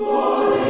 Glory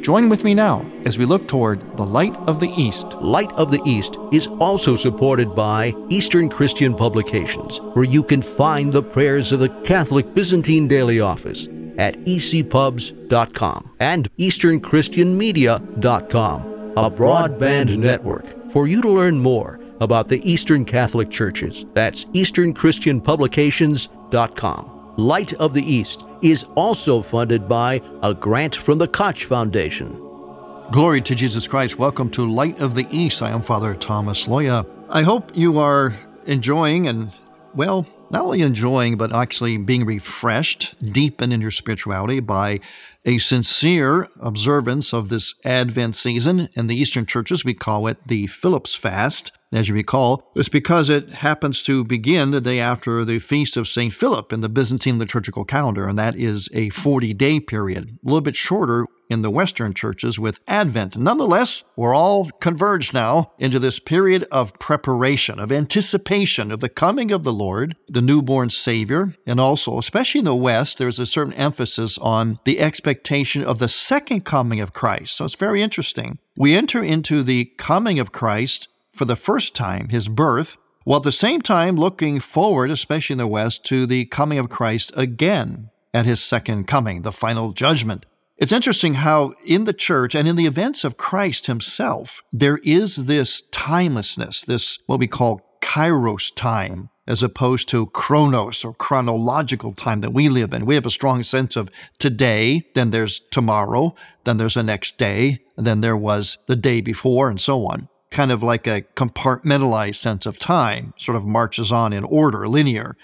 Join with me now as we look toward the Light of the East. Light of the East is also supported by Eastern Christian Publications, where you can find the prayers of the Catholic Byzantine Daily Office at ecpubs.com and easternchristianmedia.com, a broadband network for you to learn more about the Eastern Catholic Churches. That's easternchristianpublications.com. Light of the East is also funded by a grant from the Koch Foundation. Glory to Jesus Christ. Welcome to Light of the East. I am Father Thomas Loya. I hope you are enjoying and, well, not only enjoying, but actually being refreshed, deepened in your spirituality by a sincere observance of this Advent season. In the Eastern churches, we call it the Philip's Fast. As you recall, it's because it happens to begin the day after the feast of St. Philip in the Byzantine liturgical calendar, and that is a 40 day period, a little bit shorter in the Western churches with Advent. Nonetheless, we're all converged now into this period of preparation, of anticipation of the coming of the Lord, the newborn Savior, and also, especially in the West, there's a certain emphasis on the expectation of the second coming of Christ. So it's very interesting. We enter into the coming of Christ for the first time, his birth, while at the same time looking forward, especially in the West, to the coming of Christ again at his second coming, the final judgment. It's interesting how in the church and in the events of Christ himself, there is this timelessness, this what we call kairos time, as opposed to chronos or chronological time that we live in. We have a strong sense of today, then there's tomorrow, then there's the next day, then there was the day before, and so on kind of like a compartmentalized sense of time, sort of marches on in order, linear.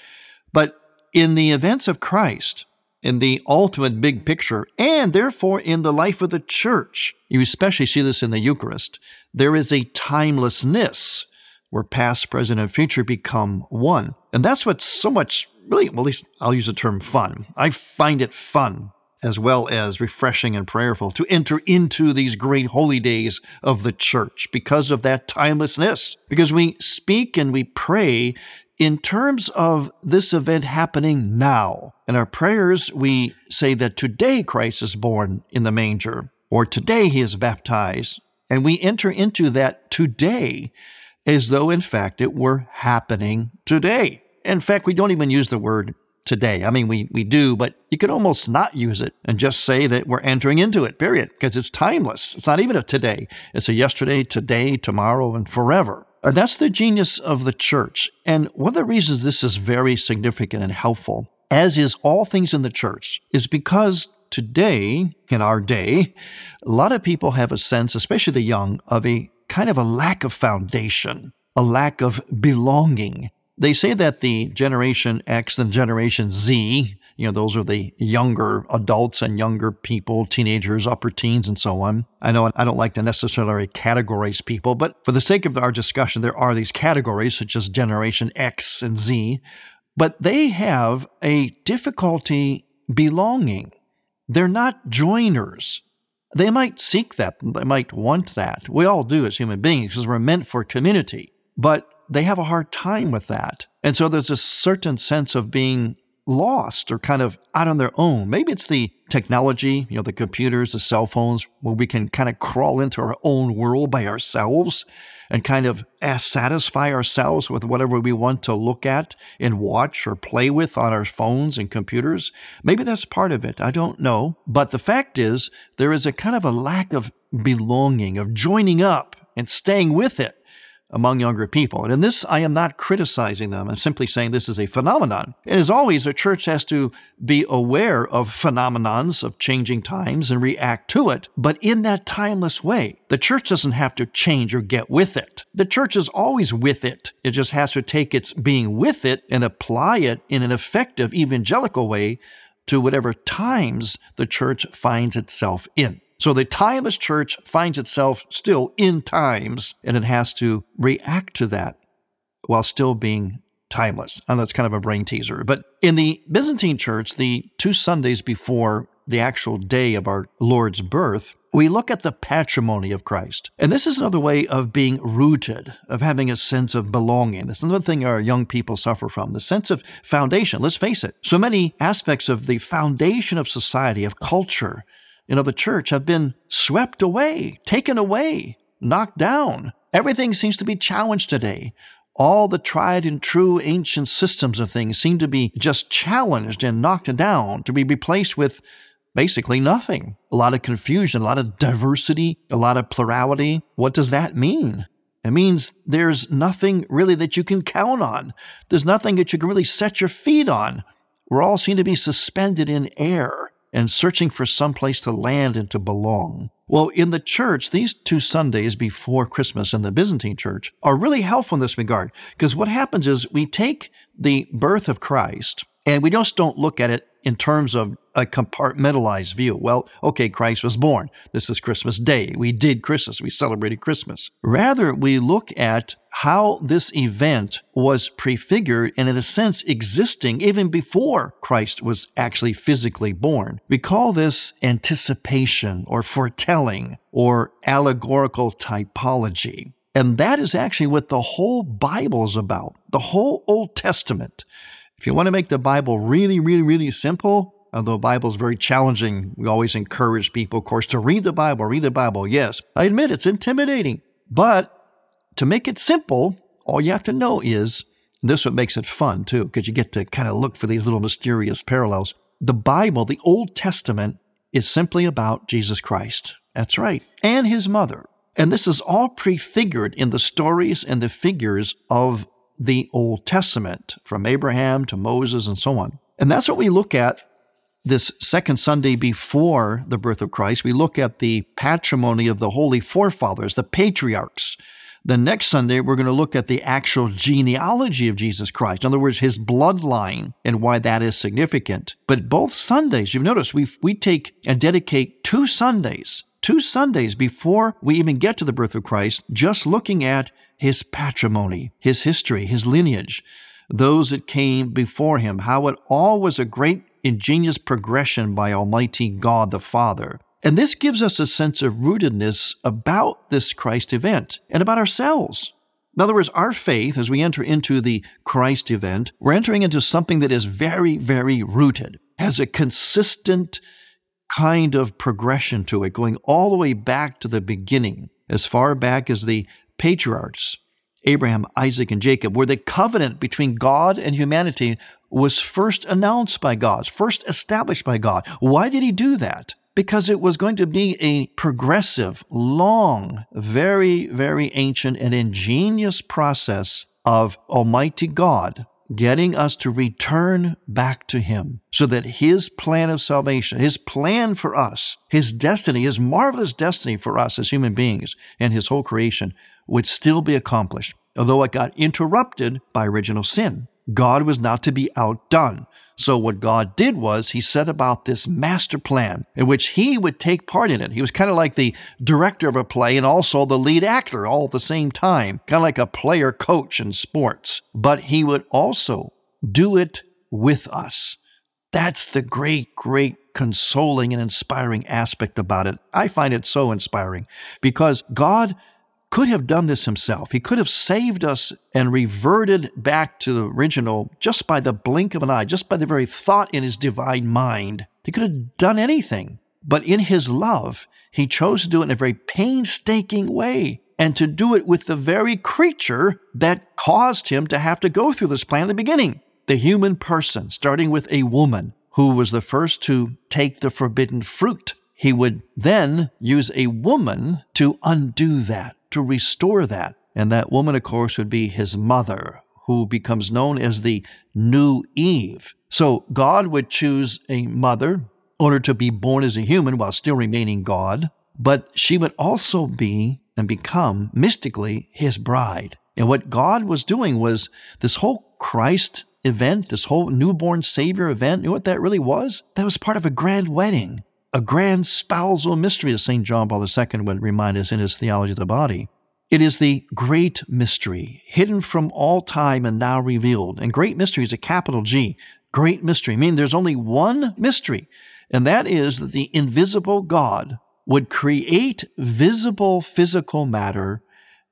But in the events of Christ, in the ultimate big picture, and therefore in the life of the church, you especially see this in the Eucharist, there is a timelessness where past, present, and future become one. And that's what's so much, really, well, at least I'll use the term fun. I find it fun as well as refreshing and prayerful to enter into these great holy days of the church because of that timelessness. Because we speak and we pray in terms of this event happening now. In our prayers, we say that today Christ is born in the manger, or today he is baptized. And we enter into that today as though, in fact, it were happening today. In fact, we don't even use the word today. I mean, we, we do, but you could almost not use it and just say that we're entering into it, period, because it's timeless. It's not even a today, it's a yesterday, today, tomorrow, and forever. And that's the genius of the church. And one of the reasons this is very significant and helpful, as is all things in the church, is because today, in our day, a lot of people have a sense, especially the young, of a kind of a lack of foundation, a lack of belonging. They say that the Generation X and Generation Z, you know, those are the younger adults and younger people, teenagers, upper teens, and so on. I know I don't like to necessarily categorize people, but for the sake of our discussion, there are these categories such as Generation X and Z, but they have a difficulty belonging. They're not joiners. They might seek that, they might want that. We all do as human beings because we're meant for community. But they have a hard time with that. And so there's a certain sense of being lost or kind of out on their own. Maybe it's the technology, you know, the computers, the cell phones, where we can kind of crawl into our own world by ourselves and kind of eh, satisfy ourselves with whatever we want to look at and watch or play with on our phones and computers. Maybe that's part of it. I don't know. But the fact is, there is a kind of a lack of belonging, of joining up and staying with it among younger people. And in this, I am not criticizing them. I'm simply saying this is a phenomenon. And as always, the church has to be aware of phenomenons of changing times and react to it, but in that timeless way. The church doesn't have to change or get with it. The church is always with it. It just has to take its being with it and apply it in an effective evangelical way to whatever times the church finds itself in. So the timeless church finds itself still in times, and it has to react to that while still being timeless. And that's kind of a brain teaser. But in the Byzantine church, the two Sundays before the actual day of our Lord's birth, we look at the patrimony of Christ. And this is another way of being rooted, of having a sense of belonging. Is another thing our young people suffer from the sense of foundation. Let's face it, so many aspects of the foundation of society, of culture, you know, the church have been swept away, taken away, knocked down. Everything seems to be challenged today. All the tried and true ancient systems of things seem to be just challenged and knocked down to be replaced with basically nothing. A lot of confusion, a lot of diversity, a lot of plurality. What does that mean? It means there's nothing really that you can count on. There's nothing that you can really set your feet on. We're all seem to be suspended in air and searching for some place to land and to belong. Well, in the church, these two Sundays before Christmas in the Byzantine church are really helpful in this regard because what happens is we take the birth of Christ and we just don't look at it in terms of a compartmentalized view. Well, okay, Christ was born. This is Christmas Day. We did Christmas. We celebrated Christmas. Rather, we look at how this event was prefigured and, in a sense, existing even before Christ was actually physically born. We call this anticipation or foretelling or allegorical typology. And that is actually what the whole Bible is about, the whole Old Testament. If you want to make the Bible really, really, really simple, although the Bible is very challenging, we always encourage people, of course, to read the Bible, read the Bible. Yes, I admit it's intimidating, but to make it simple, all you have to know is this is what makes it fun too, because you get to kind of look for these little mysterious parallels. The Bible, the Old Testament, is simply about Jesus Christ. That's right, and his mother. And this is all prefigured in the stories and the figures of the Old Testament, from Abraham to Moses and so on. And that's what we look at this second Sunday before the birth of Christ. We look at the patrimony of the holy forefathers, the patriarchs. The next Sunday, we're going to look at the actual genealogy of Jesus Christ. In other words, his bloodline and why that is significant. But both Sundays, you've noticed, we we take and dedicate two Sundays, two Sundays before we even get to the birth of Christ, just looking at his patrimony, his history, his lineage, those that came before him, how it all was a great ingenious progression by Almighty God the Father. And this gives us a sense of rootedness about this Christ event and about ourselves. In other words, our faith, as we enter into the Christ event, we're entering into something that is very, very rooted, has a consistent kind of progression to it, going all the way back to the beginning, as far back as the patriarchs, Abraham, Isaac, and Jacob, where the covenant between God and humanity was first announced by God, first established by God. Why did he do that? Because it was going to be a progressive, long, very, very ancient and ingenious process of Almighty God getting us to return back to Him so that His plan of salvation, His plan for us, His destiny, His marvelous destiny for us as human beings and His whole creation would still be accomplished, although it got interrupted by original sin. God was not to be outdone. So, what God did was he set about this master plan in which he would take part in it. He was kind of like the director of a play and also the lead actor all at the same time, kind of like a player coach in sports. But he would also do it with us. That's the great, great consoling and inspiring aspect about it. I find it so inspiring because God could have done this himself. He could have saved us and reverted back to the original just by the blink of an eye, just by the very thought in his divine mind. He could have done anything. But in his love, he chose to do it in a very painstaking way and to do it with the very creature that caused him to have to go through this plan in the beginning the human person, starting with a woman who was the first to take the forbidden fruit. He would then use a woman to undo that, to restore that. And that woman, of course, would be his mother, who becomes known as the new Eve. So God would choose a mother in order to be born as a human while still remaining God, but she would also be and become mystically his bride. And what God was doing was this whole Christ event, this whole newborn Savior event, you know what that really was? That was part of a grand wedding, a grand spousal mystery, as St. John Paul II would remind us in his Theology of the Body. It is the great mystery, hidden from all time and now revealed. And great mystery is a capital G. Great mystery, meaning there's only one mystery, and that is that the invisible God would create visible physical matter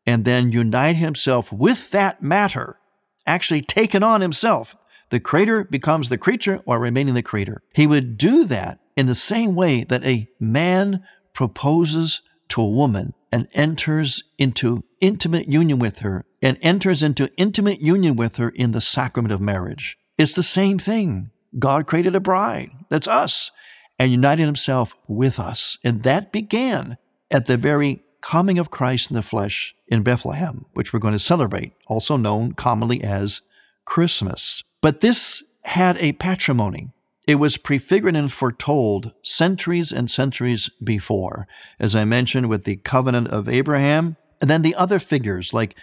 and then unite himself with that matter, actually take it on himself. The creator becomes the creature while remaining the creator. He would do that in the same way that a man proposes to a woman and enters into intimate union with her and enters into intimate union with her in the sacrament of marriage. It's the same thing. God created a bride. That's us and united himself with us. And that began at the very coming of Christ in the flesh in Bethlehem, which we're going to celebrate, also known commonly as Christmas. But this had a patrimony. It was prefigured and foretold centuries and centuries before, as I mentioned, with the covenant of Abraham, and then the other figures like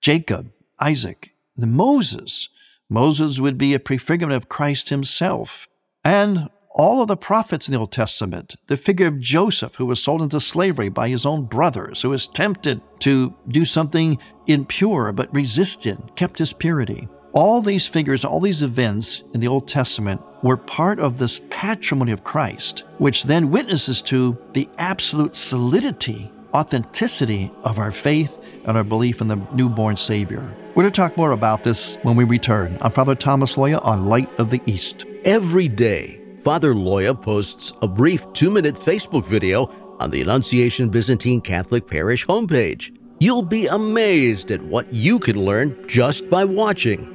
Jacob, Isaac, the Moses. Moses would be a prefigurement of Christ himself. And all of the prophets in the Old Testament, the figure of Joseph, who was sold into slavery by his own brothers, who was tempted to do something impure but resisted, kept his purity. All these figures, all these events in the Old Testament were part of this patrimony of Christ, which then witnesses to the absolute solidity, authenticity of our faith and our belief in the newborn Savior. We're going to talk more about this when we return. I'm Father Thomas Loya on Light of the East. Every day, Father Loya posts a brief two minute Facebook video on the Annunciation Byzantine Catholic Parish homepage. You'll be amazed at what you can learn just by watching.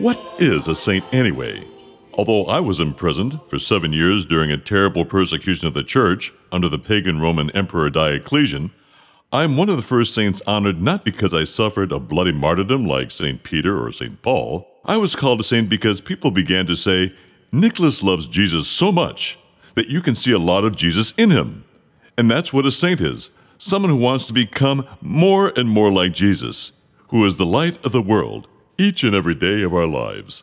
What is a saint anyway? Although I was imprisoned for seven years during a terrible persecution of the church under the pagan Roman Emperor Diocletian, I'm one of the first saints honored not because I suffered a bloody martyrdom like St. Peter or St. Paul. I was called a saint because people began to say, Nicholas loves Jesus so much that you can see a lot of Jesus in him. And that's what a saint is someone who wants to become more and more like Jesus, who is the light of the world each and every day of our lives.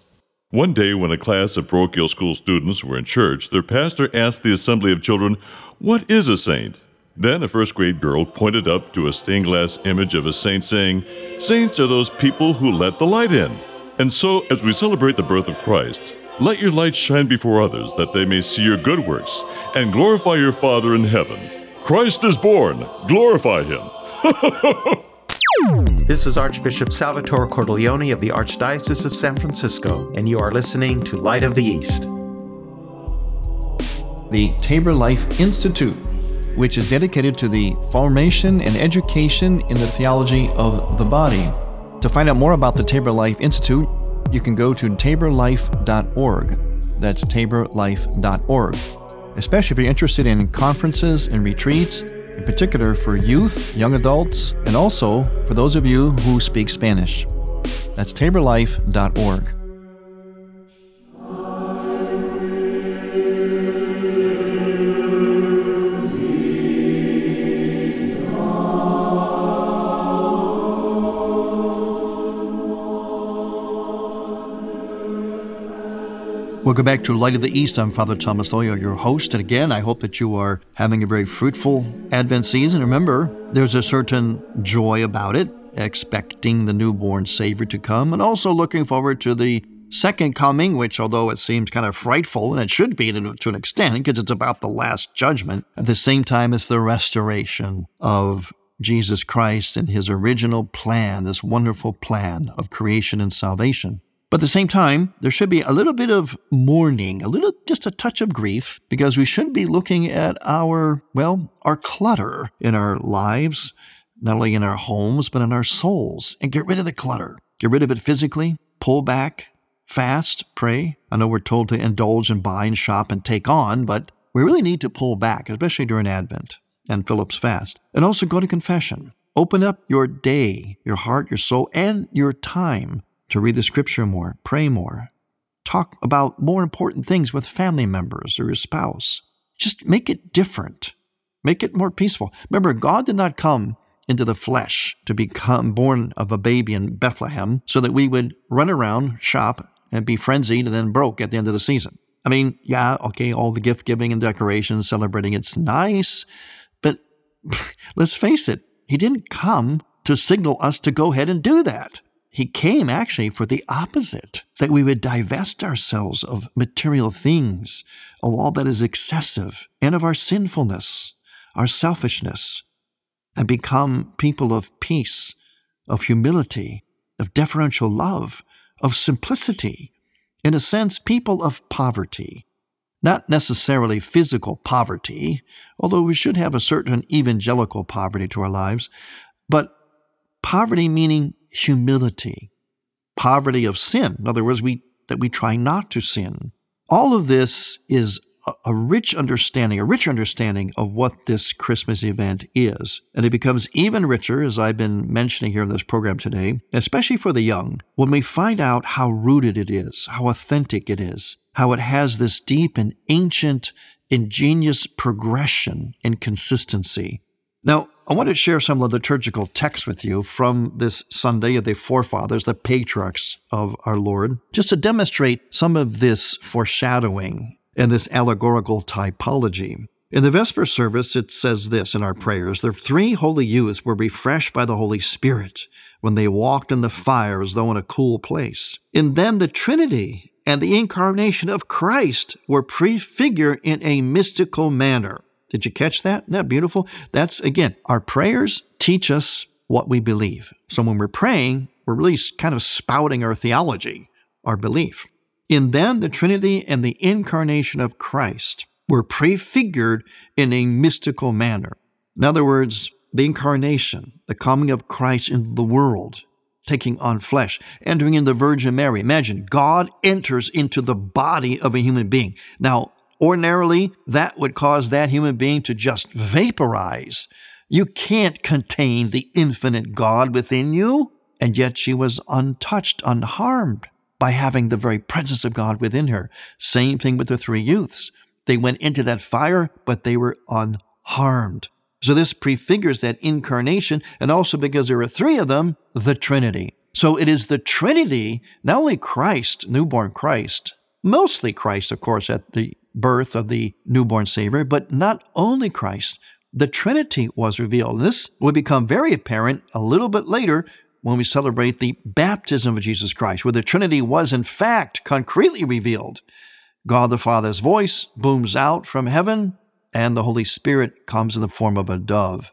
One day, when a class of parochial school students were in church, their pastor asked the assembly of children, What is a saint? Then a first grade girl pointed up to a stained glass image of a saint, saying, Saints are those people who let the light in. And so, as we celebrate the birth of Christ, let your light shine before others, that they may see your good works and glorify your Father in heaven. Christ is born. Glorify him. this is Archbishop Salvatore Cordileone of the Archdiocese of San Francisco, and you are listening to Light of the East. The Tabor Life Institute, which is dedicated to the formation and education in the theology of the body. To find out more about the Tabor Life Institute, you can go to taborlife.org. That's taborlife.org. Especially if you're interested in conferences and retreats, in particular for youth, young adults, and also for those of you who speak Spanish. That's taborlife.org. Welcome back to Light of the East. I'm Father Thomas Loya, your host. And again, I hope that you are having a very fruitful Advent season. Remember, there's a certain joy about it, expecting the newborn Savior to come, and also looking forward to the second coming, which, although it seems kind of frightful, and it should be to an extent, because it's about the last judgment, at the same time, it's the restoration of Jesus Christ and his original plan, this wonderful plan of creation and salvation. But at the same time, there should be a little bit of mourning, a little, just a touch of grief, because we should be looking at our, well, our clutter in our lives, not only in our homes, but in our souls, and get rid of the clutter. Get rid of it physically, pull back, fast, pray. I know we're told to indulge and buy and shop and take on, but we really need to pull back, especially during Advent and Philip's fast. And also go to confession. Open up your day, your heart, your soul, and your time to read the scripture more, pray more, talk about more important things with family members or your spouse. Just make it different. Make it more peaceful. Remember, God did not come into the flesh to become born of a baby in Bethlehem so that we would run around, shop, and be frenzied and then broke at the end of the season. I mean, yeah, okay, all the gift giving and decorations, celebrating, it's nice, but let's face it, He didn't come to signal us to go ahead and do that. He came actually for the opposite, that we would divest ourselves of material things, of all that is excessive, and of our sinfulness, our selfishness, and become people of peace, of humility, of deferential love, of simplicity, in a sense, people of poverty. Not necessarily physical poverty, although we should have a certain evangelical poverty to our lives, but poverty meaning humility, poverty of sin. In other words, we, that we try not to sin. All of this is a, a rich understanding, a rich understanding of what this Christmas event is. And it becomes even richer, as I've been mentioning here in this program today, especially for the young, when we find out how rooted it is, how authentic it is, how it has this deep and ancient, ingenious progression and consistency. Now, I want to share some of the liturgical texts with you from this Sunday of the forefathers, the patriarchs of our Lord, just to demonstrate some of this foreshadowing and this allegorical typology. In the Vesper service, it says this in our prayers The three holy youths were refreshed by the Holy Spirit when they walked in the fire as though in a cool place. In them, the Trinity and the incarnation of Christ were prefigured in a mystical manner. Did you catch that? Isn't that beautiful? That's, again, our prayers teach us what we believe. So when we're praying, we're really kind of spouting our theology, our belief. In them, the Trinity and the incarnation of Christ were prefigured in a mystical manner. In other words, the incarnation, the coming of Christ into the world, taking on flesh, entering in the Virgin Mary. Imagine God enters into the body of a human being. Now, Ordinarily, that would cause that human being to just vaporize. You can't contain the infinite God within you. And yet she was untouched, unharmed by having the very presence of God within her. Same thing with the three youths. They went into that fire, but they were unharmed. So this prefigures that incarnation, and also because there are three of them, the Trinity. So it is the Trinity, not only Christ, newborn Christ, mostly Christ, of course, at the birth of the newborn Savior, but not only Christ, the Trinity was revealed. And this will become very apparent a little bit later when we celebrate the baptism of Jesus Christ, where the Trinity was in fact concretely revealed. God the Father's voice booms out from heaven, and the Holy Spirit comes in the form of a dove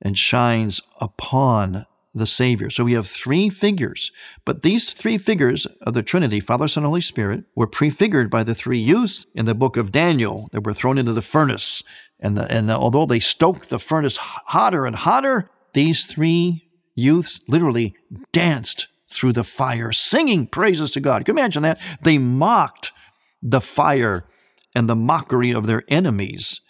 and shines upon the Savior. So we have three figures, but these three figures of the Trinity, Father, Son, Holy Spirit, were prefigured by the three youths in the book of Daniel that were thrown into the furnace. And, the, and the, although they stoked the furnace hotter and hotter, these three youths literally danced through the fire, singing praises to God. Can you imagine that? They mocked the fire and the mockery of their enemies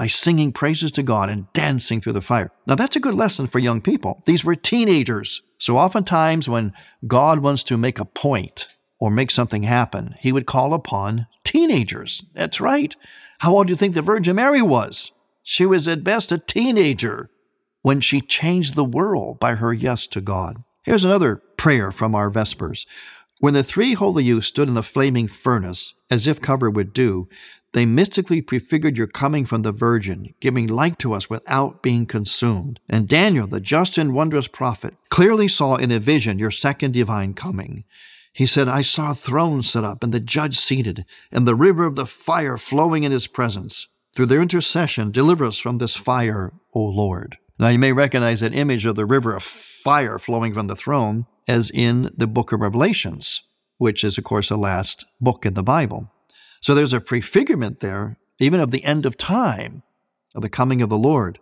by singing praises to God and dancing through the fire. Now, that's a good lesson for young people. These were teenagers. So, oftentimes, when God wants to make a point or make something happen, he would call upon teenagers. That's right. How old do you think the Virgin Mary was? She was at best a teenager when she changed the world by her yes to God. Here's another prayer from our Vespers When the three holy youths stood in the flaming furnace, as if covered with dew, they mystically prefigured your coming from the Virgin, giving light to us without being consumed. And Daniel, the just and wondrous prophet, clearly saw in a vision your second divine coming. He said, I saw a throne set up, and the judge seated, and the river of the fire flowing in his presence. Through their intercession, deliver us from this fire, O Lord. Now you may recognize that image of the river of fire flowing from the throne as in the book of Revelations, which is, of course, the last book in the Bible. So there's a prefigurement there, even of the end of time, of the coming of the Lord.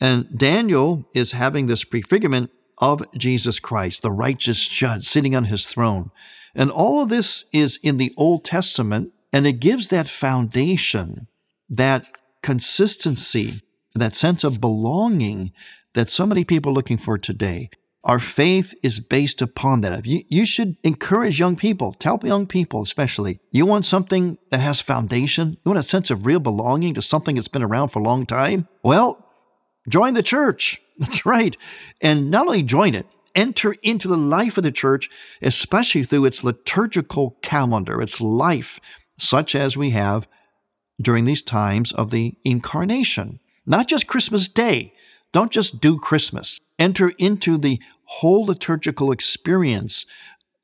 And Daniel is having this prefigurement of Jesus Christ, the righteous judge sitting on his throne. And all of this is in the Old Testament, and it gives that foundation, that consistency, that sense of belonging that so many people are looking for today. Our faith is based upon that. You, you should encourage young people, tell young people especially, you want something that has foundation? You want a sense of real belonging to something that's been around for a long time? Well, join the church. That's right. And not only join it, enter into the life of the church, especially through its liturgical calendar, its life, such as we have during these times of the incarnation. Not just Christmas Day. Don't just do Christmas. Enter into the whole liturgical experience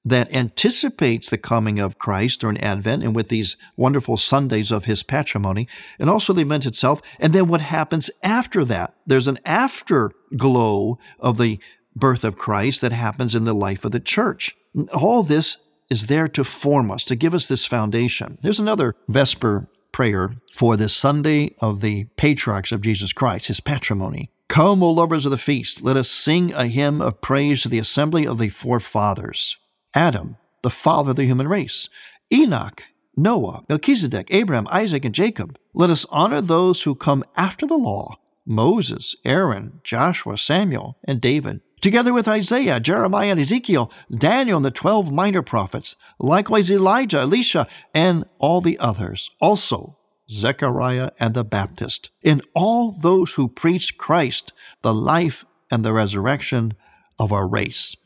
that anticipates the coming of Christ during Advent and with these wonderful Sundays of his patrimony, and also the event itself, and then what happens after that. There's an afterglow of the birth of Christ that happens in the life of the church. All this is there to form us, to give us this foundation. There's another Vesper prayer for this Sunday of the patriarchs of Jesus Christ, his patrimony. Come, O lovers of the feast, let us sing a hymn of praise to the assembly of the forefathers. Adam, the father of the human race. Enoch, Noah, Melchizedek, Abraham, Isaac, and Jacob. Let us honor those who come after the law Moses, Aaron, Joshua, Samuel, and David. Together with Isaiah, Jeremiah, and Ezekiel, Daniel, and the twelve minor prophets, likewise Elijah, Elisha, and all the others. Also, Zechariah, and the Baptist, in all those who preach Christ, the life and the resurrection of our race.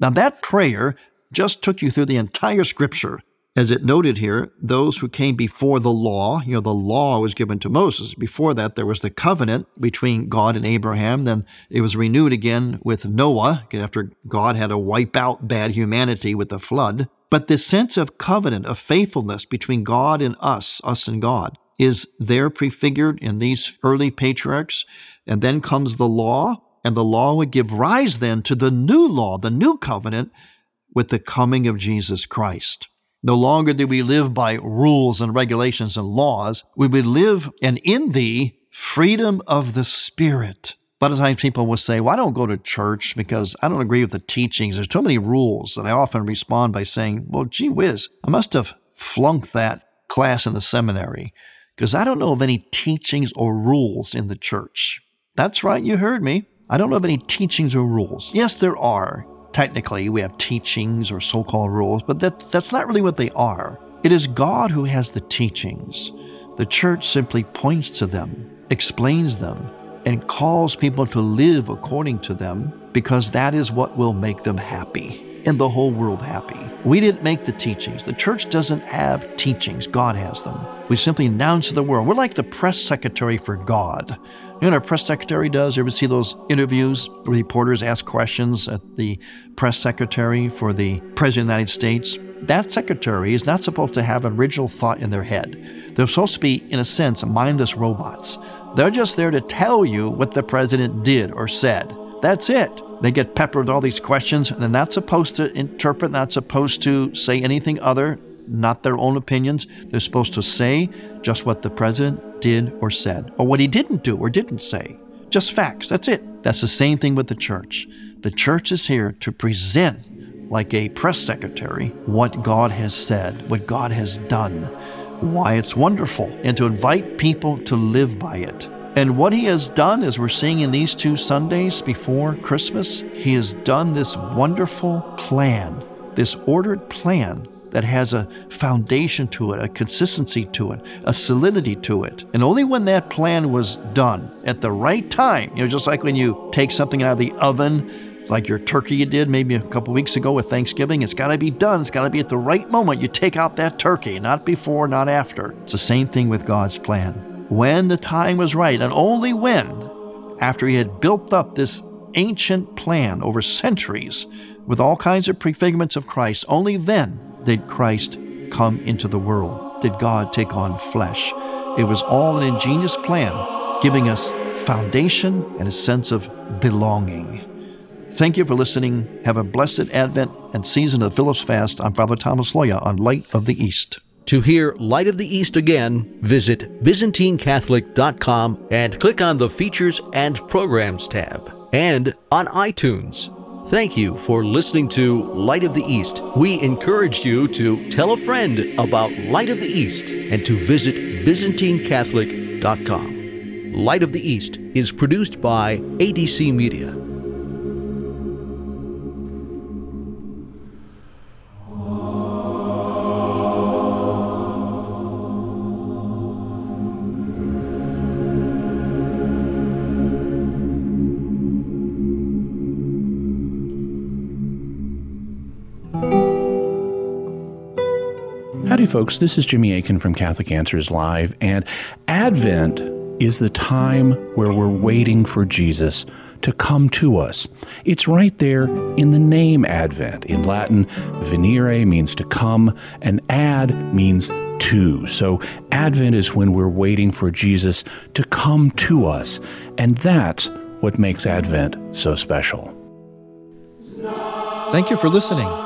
Now, that prayer just took you through the entire scripture. As it noted here, those who came before the law, you know, the law was given to Moses. Before that, there was the covenant between God and Abraham. Then it was renewed again with Noah, after God had to wipe out bad humanity with the flood. But this sense of covenant, of faithfulness between God and us, us and God, is there prefigured in these early patriarchs. And then comes the law, and the law would give rise then to the new law, the new covenant, with the coming of Jesus Christ. No longer do we live by rules and regulations and laws. We would live and in thee freedom of the Spirit. A lot of times people will say, Well, I don't go to church because I don't agree with the teachings. There's too many rules. And I often respond by saying, Well, gee whiz, I must have flunked that class in the seminary because I don't know of any teachings or rules in the church. That's right, you heard me. I don't know of any teachings or rules. Yes, there are. Technically, we have teachings or so called rules, but that, that's not really what they are. It is God who has the teachings. The church simply points to them, explains them, and calls people to live according to them because that is what will make them happy and the whole world happy. We didn't make the teachings. The church doesn't have teachings, God has them. We simply announce to the world. We're like the press secretary for God. You know what our press secretary does? You ever see those interviews where reporters ask questions at the press secretary for the President of the United States? That secretary is not supposed to have an original thought in their head. They're supposed to be, in a sense, mindless robots. They're just there to tell you what the president did or said. That's it. They get peppered with all these questions, and they're not supposed to interpret, not supposed to say anything other, not their own opinions. They're supposed to say just what the president did or said, or what he didn't do or didn't say. Just facts. That's it. That's the same thing with the church. The church is here to present, like a press secretary, what God has said, what God has done, why it's wonderful, and to invite people to live by it. And what he has done, as we're seeing in these two Sundays before Christmas, he has done this wonderful plan, this ordered plan that has a foundation to it, a consistency to it, a solidity to it. And only when that plan was done at the right time, you know, just like when you take something out of the oven like your turkey you did maybe a couple weeks ago with Thanksgiving. It's got to be done. It's got to be at the right moment. You take out that turkey, not before, not after. It's the same thing with God's plan. When the time was right, and only when, after He had built up this ancient plan over centuries with all kinds of prefigurements of Christ, only then did Christ come into the world, did God take on flesh. It was all an ingenious plan, giving us foundation and a sense of belonging. Thank you for listening. Have a blessed Advent and season of Phillips Fast. I'm Father Thomas Loya on Light of the East. To hear Light of the East again, visit ByzantineCatholic.com and click on the Features and Programs tab, and on iTunes. Thank you for listening to Light of the East. We encourage you to tell a friend about Light of the East and to visit ByzantineCatholic.com. Light of the East is produced by ADC Media. Folks. This is Jimmy Akin from Catholic Answers Live, and Advent is the time where we're waiting for Jesus to come to us. It's right there in the name Advent. In Latin, venire means to come, and ad means to. So, Advent is when we're waiting for Jesus to come to us, and that's what makes Advent so special. Thank you for listening.